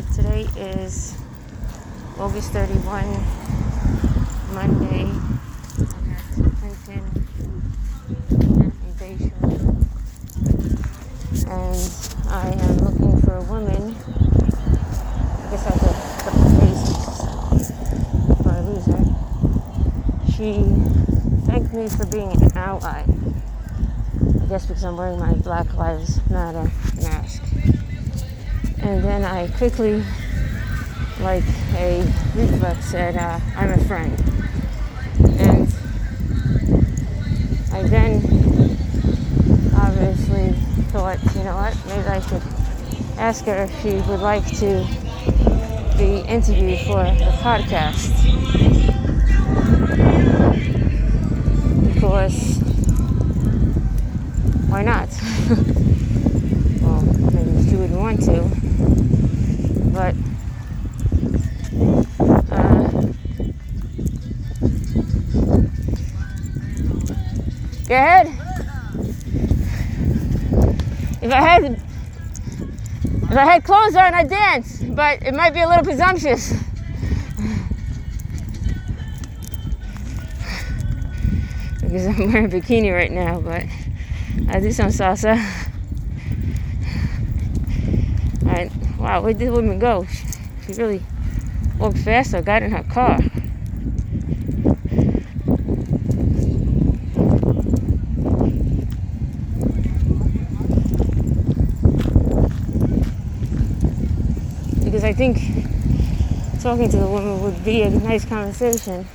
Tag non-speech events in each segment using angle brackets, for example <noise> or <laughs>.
Today is August 31, Monday. And And I am looking for a woman. I guess I have to put the basics before I lose her. She thanked me for being an ally. I guess because I'm wearing my Black Lives Matter mask. And then I quickly, like a reflex, said, uh, I'm a friend. And I then obviously thought, you know what, maybe I should ask her if she would like to be interviewed for the podcast. Because why not? <laughs> well, maybe she wouldn't want to but uh. If I had if I had clothes on, I'd dance, but it might be a little presumptuous. because I'm wearing a bikini right now, but I do some salsa. Wow, where did the woman go? She really walked fast or got in her car. Because I think talking to the woman would be a nice conversation.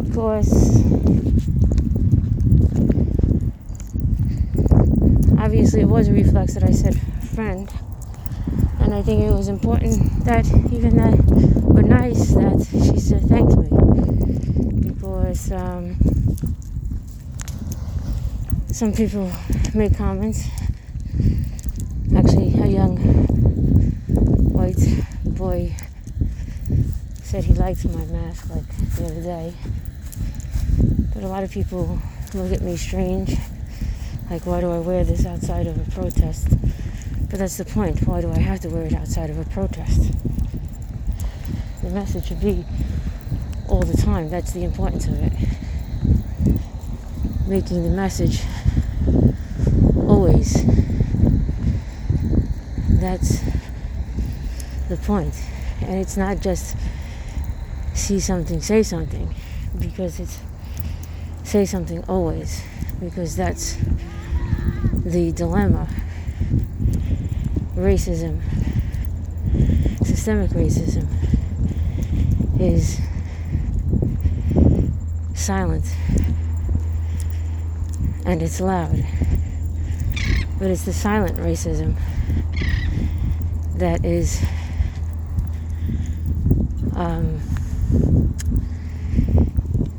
Of course, obviously it was a reflex that I said friend. And I think it was important that even that were nice that she said thanked me. Because um, some people made comments. Actually, a young white boy said he liked my mask like the other day. But a lot of people look at me strange like, why do I wear this outside of a protest? But that's the point. Why do I have to wear it outside of a protest? The message should be all the time. That's the importance of it. Making the message always. That's the point. And it's not just see something, say something, because it's say something always, because that's the dilemma racism, systemic racism, is silent and it's loud. But it's the silent racism that is um,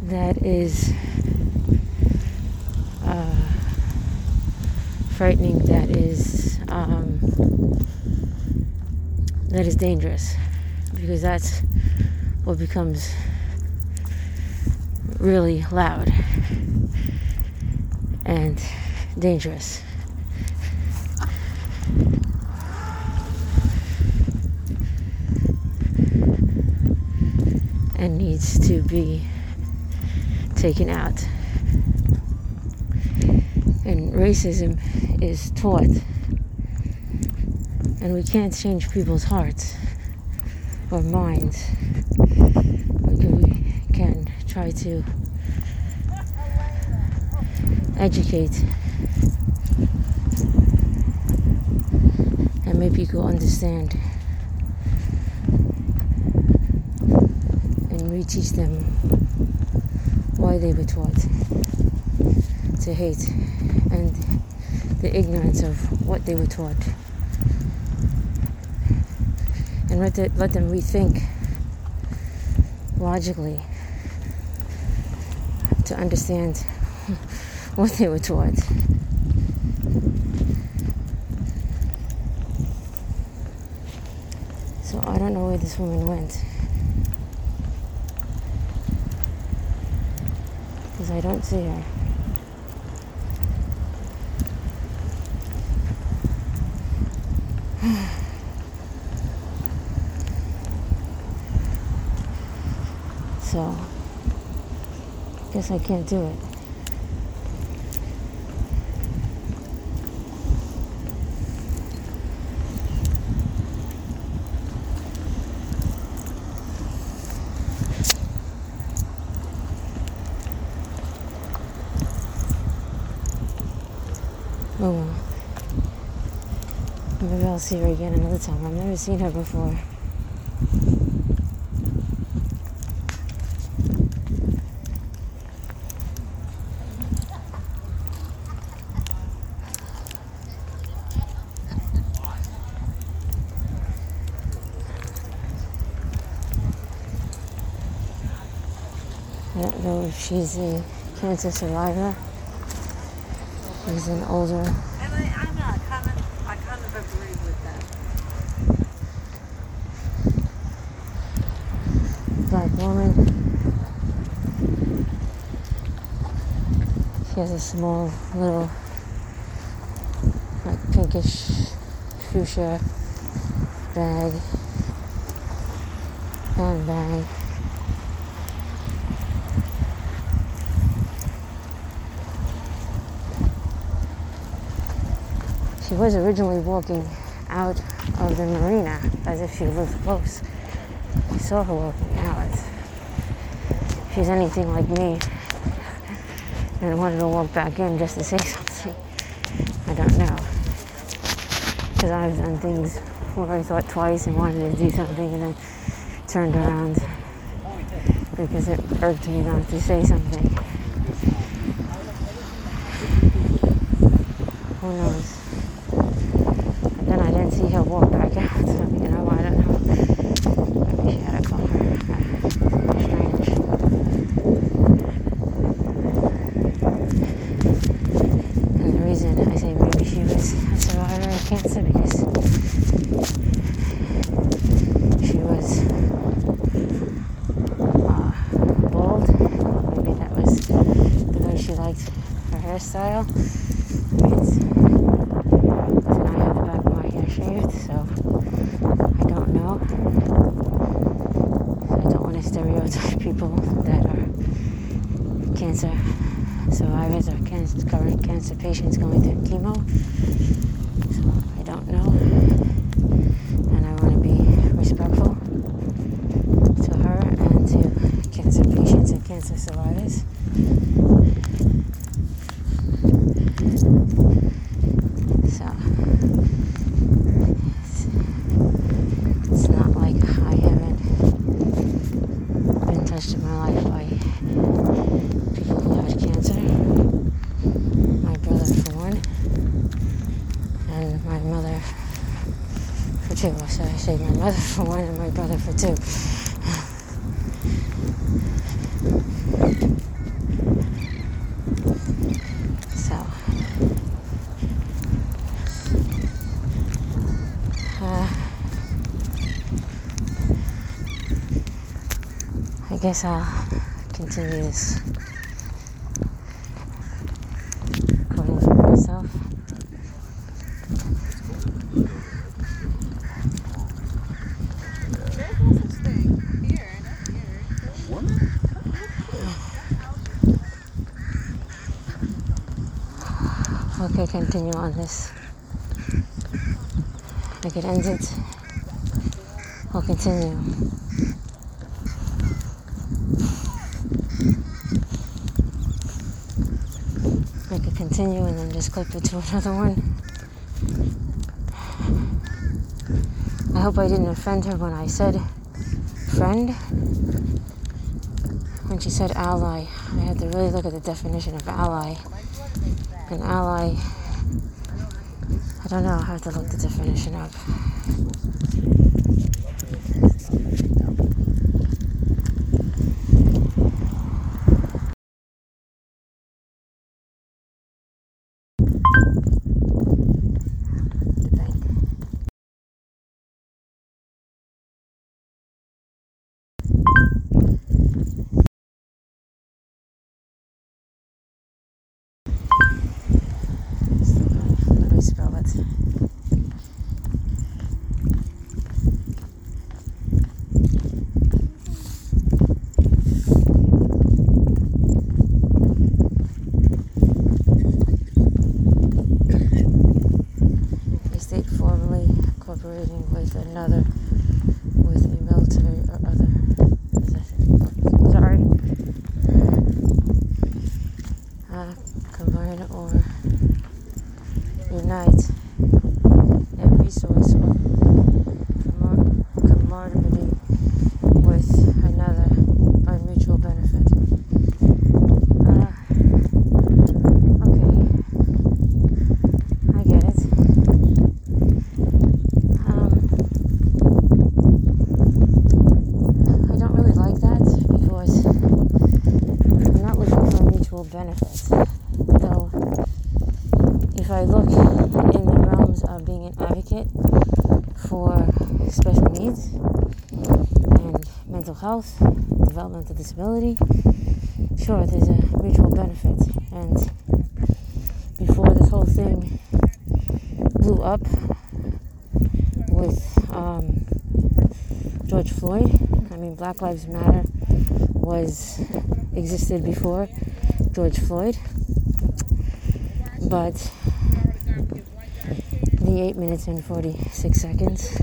that is frightening, that is um, that is dangerous because that's what becomes really loud and dangerous. And needs to be taken out. And racism is taught. And we can't change people's hearts or minds. We can try to educate and make people understand and reteach them why they were taught to hate and the ignorance of what they were taught. And let, the, let them rethink logically to understand <laughs> what they were taught. So I don't know where this woman went. Because I don't see her. <sighs> So, I guess I can't do it. Oh well. Maybe I'll see her again another time. I've never seen her before. I don't know if she's a cancer survivor. She's an older agree with that. black woman. She has a small little like pinkish fuchsia bag handbag. She was originally walking out of the marina as if she lived close. I saw her walking out. If she's anything like me and wanted to walk back in just to say <laughs> something, I don't know. Because I've done things where I thought twice and wanted to do something and then turned around because it irked me not to say something. Who knows? But then I didn't see her walk back out, so you know, I don't know. Maybe she had a car. Uh, Strange. And the reason I say maybe she was a survivor of cancer because she was uh, bald. Maybe that was the way she liked her hairstyle. I mean, it's, and I have the back of my hair shaved, so I don't know. I don't want to stereotype people that are cancer survivors or cancer, current cancer patients going through chemo. So I don't know. And I want to be respectful to her and to cancer patients and cancer survivors. So it's, it's not like I haven't been touched in my life by people who had cancer. My brother for one, and my mother So I say my mother <laughs> for one and my brother for two. So uh, I guess I'll continue this recording for myself. There's no such thing here, not here. Okay, continue on this. I could end it. I'll continue. I could continue and then just clip it to <laughs> another one. I hope I didn't offend her when I said friend. When she said ally, I had to really look at the definition of ally. An ally, don't know, I have to look the definition up. Debate. Let me spell it. uh, combine or unite a resource or commor- commodity with another by mutual benefit. Uh, okay, I get it. Um, I don't really like that because I'm not looking for mutual benefits. Though, if I look in the realms of being an advocate for special needs and mental health, developmental disability, sure, there's a mutual benefit. And before this whole thing blew up with um, George Floyd, I mean, Black Lives Matter was existed before George Floyd, but the eight minutes and 46 seconds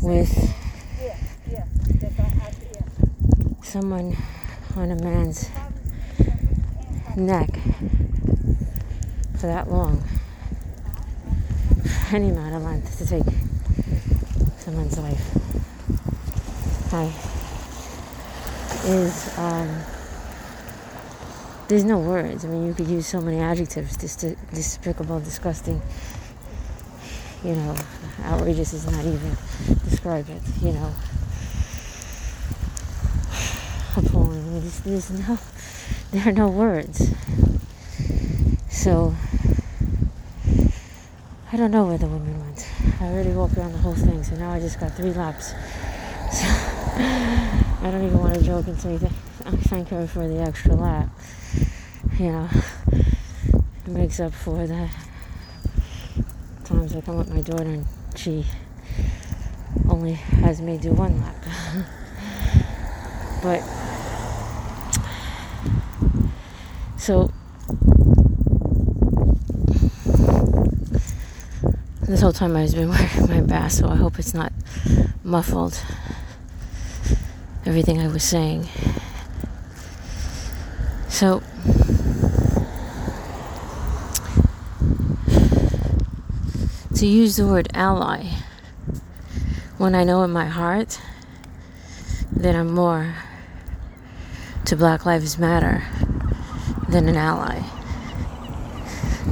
with someone on a man's neck for that long, any amount of length to take someone's life, I is um, there's no words. I mean, you could use so many adjectives. Dis- despicable, disgusting. You know, outrageous is not even describe it. You know, appalling. There's, there's no, <laughs> there are no words. So I don't know where the woman went. I already walked around the whole thing, so now I just got three laps. <laughs> So I don't even want to joke and say that I thank her for the extra lap. You know, it makes up for the times I come with my daughter and she only has me do one lap. <laughs> but so this whole time I've been <laughs> wearing my mask, so I hope it's not muffled. Everything I was saying. So to use the word ally when I know in my heart that I'm more to Black Lives Matter than an ally.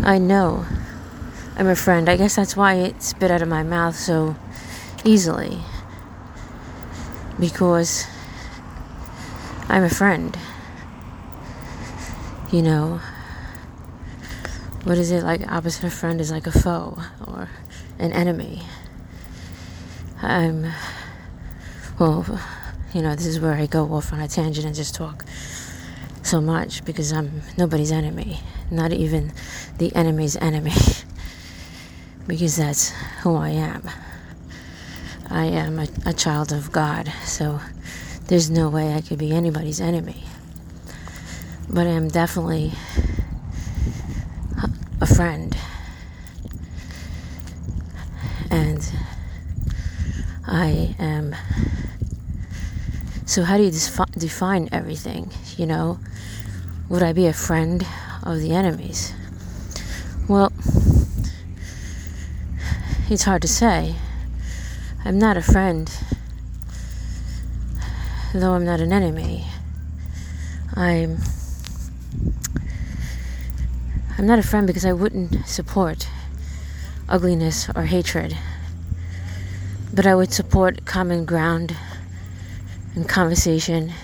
I know I'm a friend. I guess that's why it spit out of my mouth so easily. Because I'm a friend. You know, what is it like? Opposite of friend is like a foe or an enemy. I'm, well, you know, this is where I go off on a tangent and just talk so much because I'm nobody's enemy, not even the enemy's enemy, <laughs> because that's who I am. I am a, a child of God, so there's no way I could be anybody's enemy. But I am definitely a friend. And I am. So, how do you defi- define everything? You know, would I be a friend of the enemies? Well, it's hard to say. I'm not a friend, though I'm not an enemy. I'm I'm not a friend because I wouldn't support ugliness or hatred. But I would support common ground and conversation